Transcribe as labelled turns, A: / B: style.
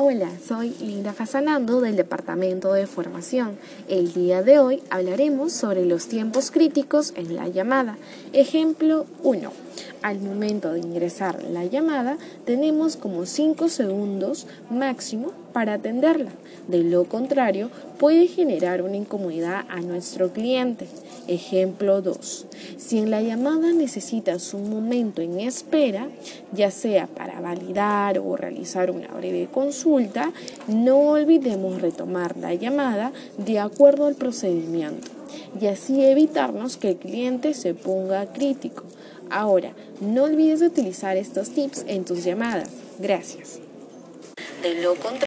A: Hola, soy Linda Casanando del Departamento de Formación. El día de hoy hablaremos sobre los tiempos críticos en la llamada. Ejemplo 1. Al momento de ingresar la llamada tenemos como 5 segundos máximo para atenderla. De lo contrario, puede generar una incomodidad a nuestro cliente. Ejemplo 2. Si en la llamada necesitas un momento en espera, ya sea para validar o realizar una breve consulta, no olvidemos retomar la llamada de acuerdo al procedimiento y así evitarnos que el cliente se ponga crítico. Ahora, no olvides utilizar estos tips en tus llamadas. Gracias. De lo